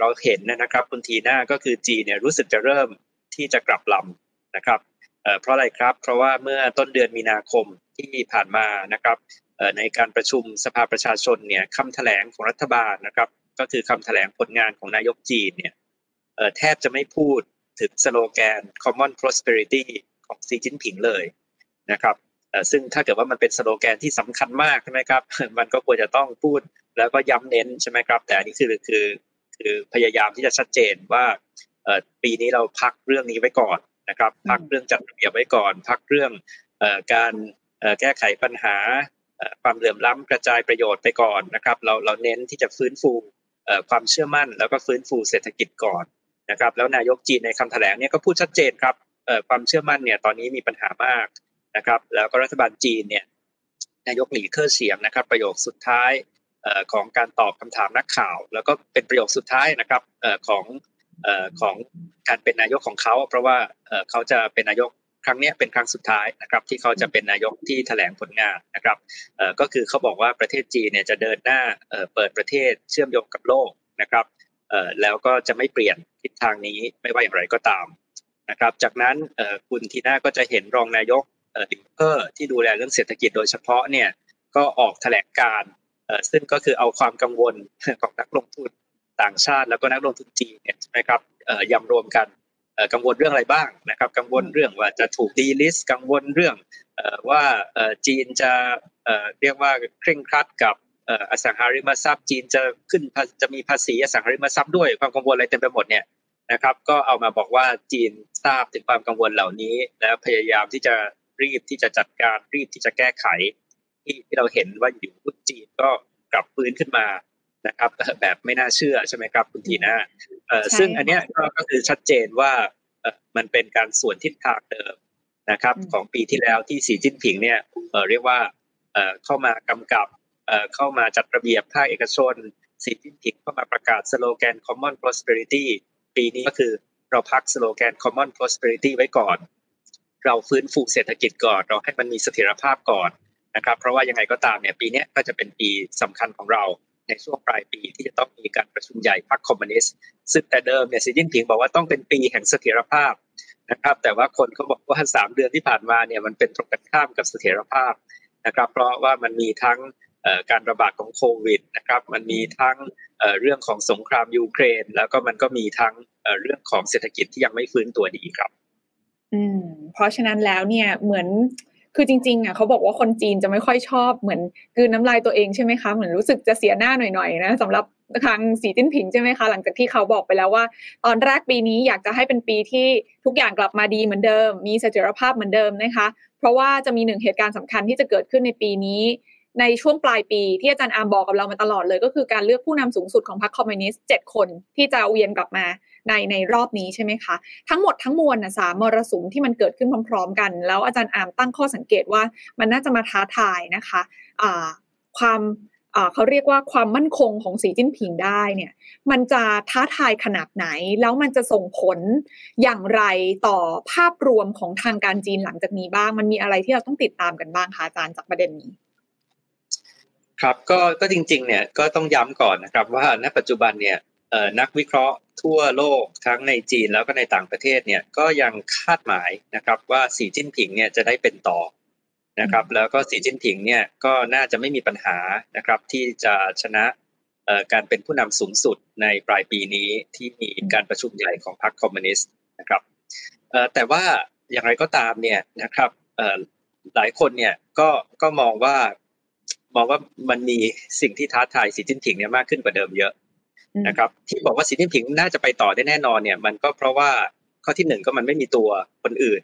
เราเห็นนะครับคุณทีหน่าก็คือจีนเนี่ยรู้สึกจะเริ่มที่จะกลับลำนะครับเพราะอะไรครับ เพราะว่าเมื่อต้นเดือนมีนาคมที่ผ่านมานะครับในการประชุมสภาประชาชนเนี่ยคำแถลงของรัฐบาลนะครับ ก็คือคำแถลงผลงานของนายกจีนเนี่ยแทบจะไม่พูดถึงสโลแกน common prosperity ของสีจิ้นผิงเลยนะครับ ซึ่งถ้าเกิดว่ามันเป็นสโลแกนที่สำคัญมากใช่ไหมครับ มันก็ควรจะต้องพูดแล้วก็ย้ำเน้นใช่ไหมครับ แต่อันนี้คือคือคือพยายามที่จะชัดเจนว่าเอ่อปีนี้เราพักเรื่องนี้ไว้ก่อนนะครับ พักเรื่องจัดระเบียบไว้ก่อน พักเรื่องเอ่อการเอ่อแก้ไขปัญหาเอ่อความเหลื่อมล้ำกระจายประโยชน์ไปก่อนนะครับ เราเราเน้นที่จะฟื้นฟูเอ่อความเชื่อมั่น แล้วก็ฟื้นฟูเศรษฐกิจก่อนนะครับ แล้วนายกจีนในคำแถลงเนี่ยก็พูดชัดเจนครับเอ่อความเชื่อมั่นเนี่ยตอนนี้มีปัญหามาก นะครับ แล้วก็รัฐบาลจีนเนี่ยนายกหลีเค่อเฉียงนะครับ ประโยคสุดท้ายของการตอบคำถามนักข่าว แล้วก็เป็นประโยคสุดท้ายนะครับของของการเป็นนายกของเขา เพราะว่าเขาจะเป็นนายกครั้งนี้เป็นครั้งสุดท้ายนะครับ ที่เขาจะเป็นนายกที่แถลงผลงานนะครับก็คือเขาบอกว่าประเทศจีนเนี่ยจะเดินหน้าเปิดประเทศเชื่อมโยงกับโลกนะครับแล้วก็จะไม่เปลี่ยนทิศทางนี้ไม่ว่าอย่างไรก็ตามนะครับ จากนั้นคุณทีน่าก็จะเห็นรองนายก ดิเพอร์ที่ดูแลเรื่องเศรษฐกิจโดยเฉพาะเนี่ยก็ออกแถลงการเออซึ่งก็คือเอาความกังวลของนักลงทุนต่างชาติ แล้วก็นักลงทุนจีนเนี่ยใช่ไหมครับเออยำรวมกันเออกังวลเรื่องอะไรบ้างนะครับ กังวลเรื่องว่าจะถูกดีลิสกังวลเรื่องเออว่าเออจีนจะเออเรียกว่าเคร่งครัดกับอสังหาริมทรัพย์ จีนจะขึ้นจะมีภาษีอสังหาริมทรัพย์ด้วยความกังวลอะไรเต็มไปหมดเนี่ยนะครับ ก็เอามาบอกว่าจีนทราบถึงความกังวลเหล่านี้ และพยายามที่จะ รีบที่จะจัดการรีบที่จะแก้ไข ที่ที่เราเห็นว่าอยู่หุ้นจีนก็กลับฟื้นขึ้นมานะครับแบบไม่น่าเชื่อใช่ไหมครับคุณทีน่าเอ่อซึ่งอันเนี้ยก็ก็คือชัดเจนว่าเอ่อมันเป็นการสวนทิศทางเดิมนะครับ ของปีที่แล้วที่สีจิ้นผิงเนี่ยเอ่อเรียกว่าเอ่อเข้ามากำกับเอ่อเข้ามาจัดระเบียบภาคเอกชนสีจิ้นผิงเข้ามาประกาศสโลแกน common prosperity ปีนี้ก็คือเราพักสโลแกน common prosperity ไว้ก่อน เราฟื้นฟูเศรษฐกิจก่อน เราให้มันมีเสถียรภาพก่อนนะครับ เพราะว่ายังไงก็ตามเนี่ยปีนี้ก็จะเป็นปีสำคัญของเราในช่วงปลายปีที่จะต้องมีการประชุมใหญ่พรรคคอมมิวนิสต์ซึ่งแต่เดิมเนี่ยสีจิ้นผิงบอกว่าต้องเป็นปีแห่งเสถียรภาพนะครับแต่ว่าคนเขาบอกว่าสามเดือนที่ผ่านมาเนี่ยมันเป็นตรงกันข้ามกับเสถียรภาพนะครับ เพราะว่ามันมีทั้งการระบาดของโควิดนะครับ มันมีทั้งเรื่องของสงครามยูเครน แล้วก็มันก็มีทั้งเรื่องของเศรษฐกิจที่ยังไม่ฟื้นตัวดีครับ อืมเพราะฉะนั้นแล้วเนี่ยเหมือนคือจริงๆอะเขาบอกว่าคนจีนจะไม่ค่อยชอบเหมือนกืนน้ำลายตัวเองใช่ไหมคะเหมือนรู้สึกจะเสียหน้าหน่อยๆนะสำหรับทางสีจิ้นผิงใช่ไหมคะหลังจากที่เขาบอกไปแล้วว่า ตอนแรกปีนี้อยากจะให้เป็นปีที่ทุกอย่างกลับมาดีเหมือนเดิม มีเสถียรภาพเหมือนเดิมนะคะ เพราะว่าจะมีหนึ่งเหตุการณ์สำคัญที่จะเกิดขึ้นในปีนี้ ในช่วงปลายปีที่อาจารย์อาร์มบอกกับเรามาตลอดเลยก็คือการเลือกผู้นำสูงสุดของพรรคคอมมิวนิสต์เจ็ดคนที่จะเวียนกลับมาในในรอบนี้ใช่ไหมคะ ทั้งหมดทั้งมวลนะสามมรสุมที่มันเกิดขึ้นพร้อม ๆ กัน แล้วอาจารย์อามตั้งข้อสังเกตว่ามันน่าจะมาท้าทายนะคะะความเขาเรียกว่าความมั่นคงของสีจิ้นผิงได้เนี่ยมันจะท้าทายขนาดไหน แล้วมันจะส่งผลอย่างไรต่อภาพรวมของทางการจีนหลังจากนี้บ้าง มันมีอะไรที่เราต้องติดตามกันบ้างคะอาจารย์จากประเด็นนี้ ครับก็ก็จริงๆเนี่ยก็ต้องย้ำก่อนนะครับว่าณปัจจุบันเนี่ยนักวิเคราะห์ทั่วโลกทั้งในจีนแล้วก็ในต่างประเทศเนี่ยก็ยังคาดหมายนะครับว่าสีจิ้นผิงเนี่ยจะได้เป็นต่อนะครับแล้วก็สีจิ้นผิงเนี่ยก็น่าจะไม่มีปัญหานะครับที่จะชนะการเป็นผู้นำสูงสุดในปลายปีนี้ที่มีการประชุมใหญ่ของพรรคคอมมิวนิสต์นะครับแต่ว่าอย่างไรก็ตามเนี่ยนะครับหลายคนเนี่ยก็ก็มองว่า มองว่ามันมีสิ่งที่ท้าทายสีจิ้นผิงเนี่ยมากขึ้นกว่าเดิมเยอะนะครับ ที่บอกว่าสีจิ้นผิงน่าจะไปต่อได้แน่นอนเนี่ย มันก็เพราะว่าข้อที่หนึ่งก็มันไม่มีตัวคนอื่น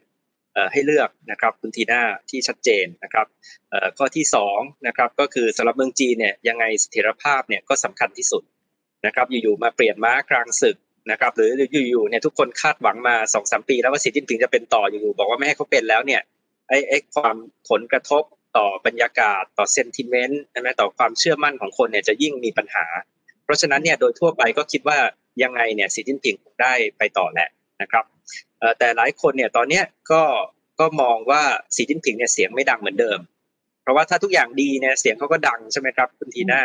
ให้เลือกนะครับคุณทีน่าที่ชัดเจนนะครับข้อที่สองนะครับก็คือสำหรับเมืองจีนเนี่ยยังไงเสถียรภาพเนี่ยก็สำคัญที่สุดนะครับอยู่ๆมาเปลี่ยนม้ากลางศึกนะครับหรืออยู่ๆเนี่ยทุกคนคาดหวังมาสองสามปี แล้วว่าสีจิ้นผิงจะเป็นต่ออยู่ๆบอกว่าไม่ให้เขาเป็นแล้วเนี่ยไอ้ไอ้ความผลกระทบ ต่อบรรยากาศต่อเซนติเมนต์ใช่ไหมต่อความเชื่อมั่นของคนเนี่ยจะยิ่งมีปัญหา เพราะฉะนั้นเนี่ยโดยทั่วไปก็คิดว่ายังไงเนี่ยสีจิ้นผิงได้ไปต่อแหละนะครับแต่หลายคนเนี่ยตอนเนี้ยก็ก็มองว่าสีจิ้นผิงเนี่ยเสียงไม่ดังเหมือนเดิม เพราะว่าถ้าทุกอย่างดีเนี่ยเสียงเขาก็ดังใช่ไหมครับคุณทีน่า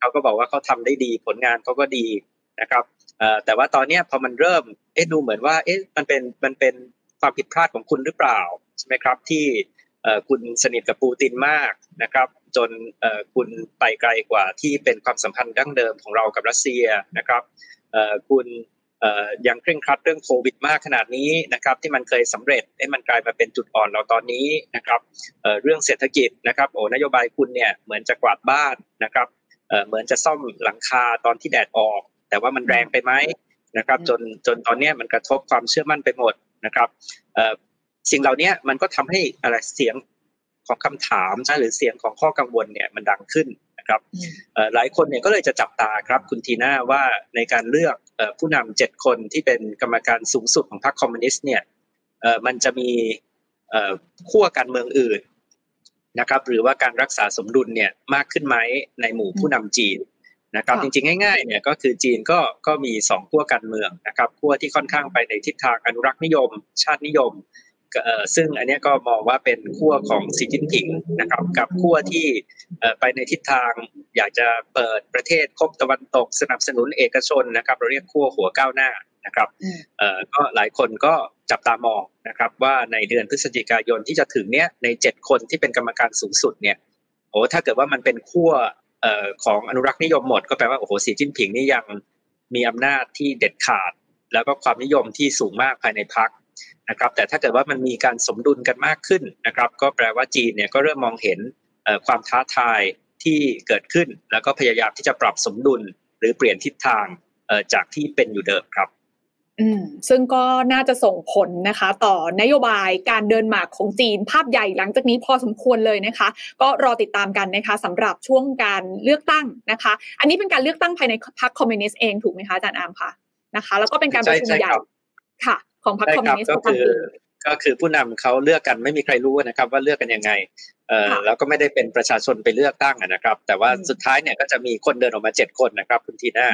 เขาก็บอกว่าเขาทาได้ดีผลงานเขาก็ดีนะครับแต่ว่าตอนนี้พอมันเริ่มเอ๊ะดูเหมือนว่าเอ๊ะมันเป็นมันเป็นความผิดพลาดของคุณหรือเปล่าใช่ไหมครับที่ คุณสนิทกับปูตินมากนะครับ จนคุณไปไกลกว่าที่เป็นความสัมพันธ์ดั้งเดิมของเรากับรัสเซียนะครับคุณยังเคร่งครัดเรื่องโควิดมากขนาดนี้นะครับที่มันเคยสำเร็จให้มันกลายมาเป็นจุดอ่อนเราตอนนี้นะครับเรื่องเศรษฐกิจนะครับโอ้นโยบายคุณเนี่ยเหมือนจะกวาดบ้านนะครับเหมือนจะซ่อมหลังคาตอนที่แดดออก แต่ว่ามันแรงไปไหมนะครับจนจนตอนนี้มันกระทบความเชื่อมั่นไปหมดนะครับ สิ่งเหล่านี้มันก็ทำให้อะไรเสียงของคำถามหรือเสียงของข้อกังวลเนี่ยมันดังขึ้นนะครับหลายคนเนี่ยก็เลยจะจับตาครับคุณทีน่าว่าในการเลือกผู้นำเจ็ดคนที่เป็นกรรมการสูงสุดของพรรคคอมมิวนิสต์เนี่ยมันจะมีขั้วการเมืองอื่นนะครับหรือว่าการรักษาสมดุลเนี่ยมากขึ้นไหมในหมู่ผู้นำจีนนะครับจริงๆง่ายๆเนี่ยก็คือจีนก็ก็มีสองขั้วการเมืองนะครับขั้วที่ค่อนข้างไปในทิศทางอนุรักษ์นิยม ชาตินิยม ซึ่งอันนี้ก็มองว่าเป็นขั้วของสีจิ้นผิงนะครับกับขั้วที่ไปในทิศทางอยากจะเปิดประเทศคบตะวันตกสนับสนุนเอกชนนะครับเราเรียกขั้วหัวก้าวหน้านะครับก็หลายคนก็จับตามองนะครับว่าในเดือนพฤศจิกายนที่จะถึงเนี้ยในเจ็ดคนที่เป็นกรรมการสูงสุดเนี่ยโอ้ถ้าเกิดว่ามันเป็นขั้วของอนุรักษ์นิยมหมด ก็แปลว่าโอ้โหสีจิ้นผิงนี่ยังมีอำนาจที่เด็ดขาด แล้วก็ความนิยมที่สูงมากภายในพรรค นะครับแต่ถ้าเกิดว่ามันมีการสมดุลกันมากขึ้นนะครับ ก็แปลว่าจีนเนี่ยก็เริ่มมองเห็นความท้าทายที่เกิดขึ้น แล้วก็พยายามที่จะปรับสมดุลหรือเปลี่ยนทิศทางจากที่เป็นอยู่เดิมครับอืมซึ่งก็น่าจะส่งผลนะคะ ต่อนโยบายการเดินหมากของจีน ภาพใหญ่หลังจากนี้พอสมควรเลยนะคะ ก็รอติดตามกันนะคะสำหรับช่วงการเลือกตั้งนะคะ อันนี้เป็นการเลือกตั้งภายในพรรคคอมมิวนิสต์เองถูกไหมคะอาจารย์อามคะนะคะ แล้วก็เป็นการประชุมใหญ่ค่ะ ของพรรคคอมมิวนิสต์ก็คือก็คือผู้นำเขาเลือกกันไม่มีใครรู้นะครับว่าเลือกกันยังไงเอ่อแล้วก็ไม่ได้เป็นประชาชนไปเลือกตั้งนะครับ แต่ว่าสุดท้ายเนี่ยก็จะมีคนเดินออกมาเจ็ดคนนะครับคุณทีน่า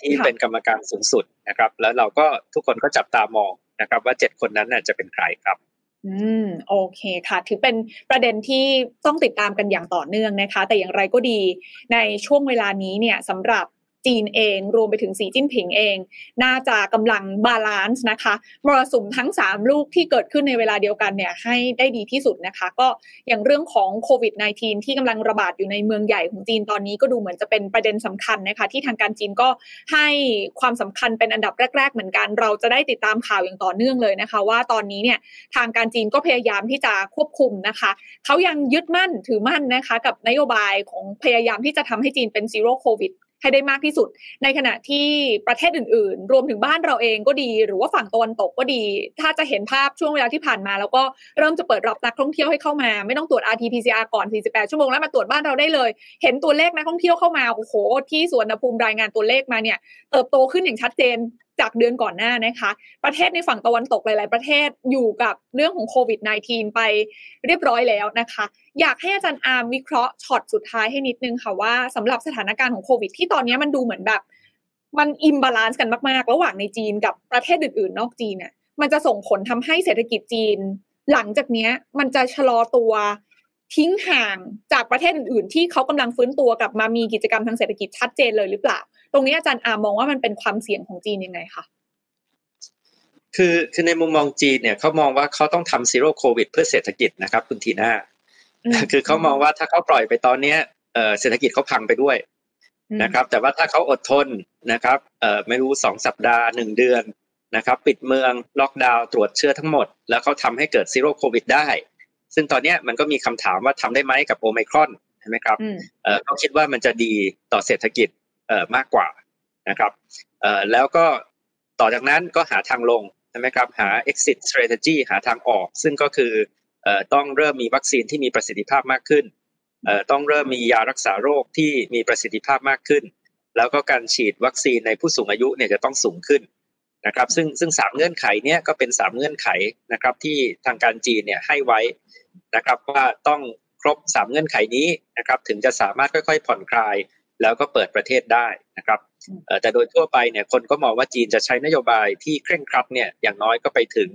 ที่เป็นกรรมการสูงสุดนะครับ แล้วเราก็ทุกคนก็จับตามองนะครับ ว่าเจ็ดคนนั้นน่ะจะเป็นใครครับอืมโอเคค่ะ ถือเป็นประเด็นที่ต้องติดตามกันอย่างต่อเนื่องนะคะ แต่อย่างไรก็ดีในช่วงเวลานี้เนี่ยสำหรับ จีนเอง รวมไปถึงสีจิ้นผิงเอง น่าจะกำลัง balance นะคะมรสุมทั้ง 3 ลูกที่เกิดขึ้นในเวลาเดียวกันเนี่ยให้ได้ดีที่สุดนะคะ ก็อย่างเรื่องของโควิด -19 ที่กำลังระบาดอยู่ในเมืองใหญ่ของจีนตอนนี้ก็ดูเหมือนจะเป็นประเด็นสำคัญนะคะ ที่ทางการจีนก็ให้ความสำคัญเป็นอันดับแรก ๆ เหมือนกัน เราจะได้ติดตามข่าวอย่างต่อเนื่องเลยนะคะ ว่าตอนนี้เนี่ยทางการจีนก็พยายามที่จะควบคุมนะคะเขายังยึดมั่นถือมั่นนะคะ กับนโยบายของพยายามที่จะทำให้จีนเป็นซีโร่โควิด ให้ได้มากที่สุด ในขณะที่ประเทศอื่น ๆ รวมถึงบ้านเราเองก็ดี หรือว่าฝั่งตะวันตกก็ดี ถ้าจะเห็นภาพช่วงเวลาที่ผ่านมา แล้วก็เริ่มจะเปิดรับนักท่องเที่ยวให้เข้ามา ไม่ต้องตรวจ RT-PCR ก่อน 48 ชั่วโมงแล้วมาตรวจบ้านเราได้เลย เห็นตัวเลขนักท่องเที่ยวเข้ามาโอ้โหที่สุวรรณภูมิรายงานตัวเลขมาเนี่ยเติบโตขึ้นอย่างชัดเจน จากเดือนก่อนหน้านะคะ ประเทศในฝั่งตะวันตกหลาย ๆ ประเทศอยู่กับเรื่องของโควิด -19 ไปเรียบร้อยแล้วนะคะ อยากให้อาจารย์อาร์มวิเคราะห์ช็อตสุดท้ายให้นิดนึงค่ะว่าสำหรับสถานการณ์ของโควิด ที่ตอนนี้มันดูเหมือนแบบ มัน imbalance กันมาก ๆ ระหว่างในจีนกับประเทศอื่น ๆ นอกจีนเนี่ยมันจะส่งผลทำให้เศรษฐกิจจีน หลังจากนี้มันจะชะลอตัวทิ้งห่างจากประเทศอื่น ๆ ที่เขากำลังฟื้นตัวกลับมามีกิจกรรมทางเศรษฐกิจชัดเจนเลยหรือเปล่า ตรงนี้อาจารย์อามองว่ามันเป็นความเสี่ยงของจีนยังไงคะคือคือในมุมมองจีนเนี่ยเขามองว่าเขาต้องทำซีโร่โควิดเพื่อเศรษฐกิจนะครับคุณทีน่าคือเขามองว่าถ้าเขาปล่อยไปตอนเนี้ยเศรษฐกิจเขาพังไปด้วยนะครับ แต่ว่าถ้าเขาอดทนนะครับไม่รู้สองสัปดาห์หนึ่งเดือนนะครับ ปิดเมืองล็อกดาวน์ตรวจเชื้อทั้งหมด แล้วเขาทาให้เกิดซีโร่โควิดได้ ซึ่งตอนนี้มันก็มีคำถามว่าทำได้ไหมกับโอไมครอนใช่ไหมครับเขาคิดว่ามันจะดีต่อเศรษฐกิจ มากกว่านะครับแล้วก็ต่อจากนั้นก็หาทางลงใช่ไหมครับหา exit strategy หาทางออก ซึ่งก็คือต้องเริ่มมีวัคซีนที่มีประสิทธิภาพมากขึ้นต้องเริ่มมียารักษาโรคที่มีประสิทธิภาพมากขึ้น แล้วก็การฉีดวัคซีนในผู้สูงอายุเนี่ยจะต้องสูงขึ้นนะครับซึ่งซึ่งสามเงื่อนไขเนี่ยก็เป็นสามเงื่อนไขนะครับที่ทางการจีนเนี่ยให้ไว้นะครับว่าต้องครบสามเงื่อนไขนี้นะครับถึงจะสามารถค่อยๆผ่อนคลาย แล้วก็เปิดประเทศได้นะครับแต่โดยทั่วไปเนี่ยคนก็มองว่าจีนจะใช้นโยบายที่เคร่งครัดเนี่ยอย่างน้อยก็ไปถึง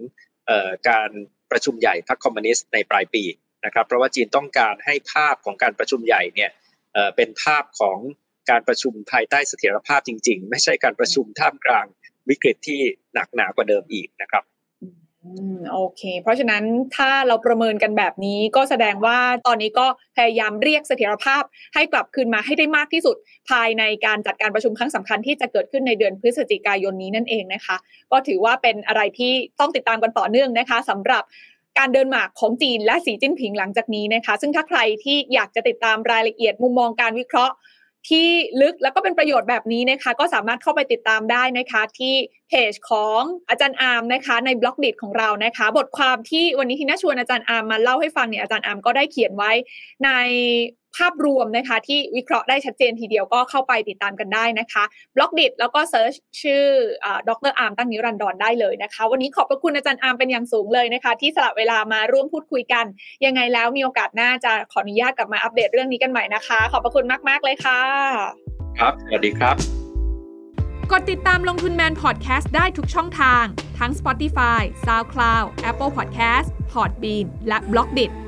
การประชุมใหญ่พรรคคอมมิวนิสต์ในปลายปีนะครับเพราะว่าจีนต้องการให้ภาพของการประชุมใหญ่เนี่ยเป็นภาพของการประชุมภายใต้เสถียรภาพจริง ๆ ไม่ใช่การประชุมท่ามกลางวิกฤตที่หนักหนากว่าเดิมอีกนะครับ โอเค เพราะฉะนั้นถ้าเราประเมินกันแบบนี้ก็แสดงว่าตอนนี้ก็พยายามเรียกเสถียรภาพให้กลับคืนมาให้ได้มากที่สุด ภายในการจัดการประชุมครั้งสำคัญที่จะเกิดขึ้นในเดือนพฤศจิกายนนี้นั่นเองนะคะ ก็ถือว่าเป็นอะไรที่ต้องติดตามกันต่อเนื่องนะคะสำหรับการเดินหมากของจีนและสีจิ้นผิงหลังจากนี้นะคะ ซึ่งถ้าใครที่อยากจะติดตามรายละเอียดมุมมองการวิเคราะห์ ที่ลึกแล้วก็เป็นประโยชน์แบบนี้นะคะ ก็สามารถเข้าไปติดตามได้นะคะ ที่เพจของอาจารย์อาร์มนะคะ ใน Blockdit ของเรานะคะ บทความที่วันนี้ที่น่าชวนอาจารย์อาร์มมาเล่าให้ฟังเนี่ยอาจารย์อาร์มก็ได้เขียนไว้ใน ภาพรวมนะคะ ที่วิเคราะห์ได้ชัดเจนทีเดียวก็เข้าไปติดตามกันได้นะคะ Blockdit แล้วก็ search ชื่อดร.อาร์มตั้งนิรันดรได้เลยนะคะ วันนี้ขอบพระคุณอาจารย์อาร์มเป็นอย่างสูงเลยนะคะ ที่สละเวลามาร่วมพูดคุยกัน ยังไงแล้วมีโอกาสหน้าจะขออนุญาตกลับมาอัปเดตเรื่องนี้กันใหม่นะคะ ขอบพระคุณมาก ๆ เลยค่ะ ครับ สวัสดีครับ กดติดตามลงทุนแมนพอดแคสต์ได้ทุกช่องทาง ทั้ง Spotify, SoundCloud, Apple Podcast, Podbean และ b l o k d i t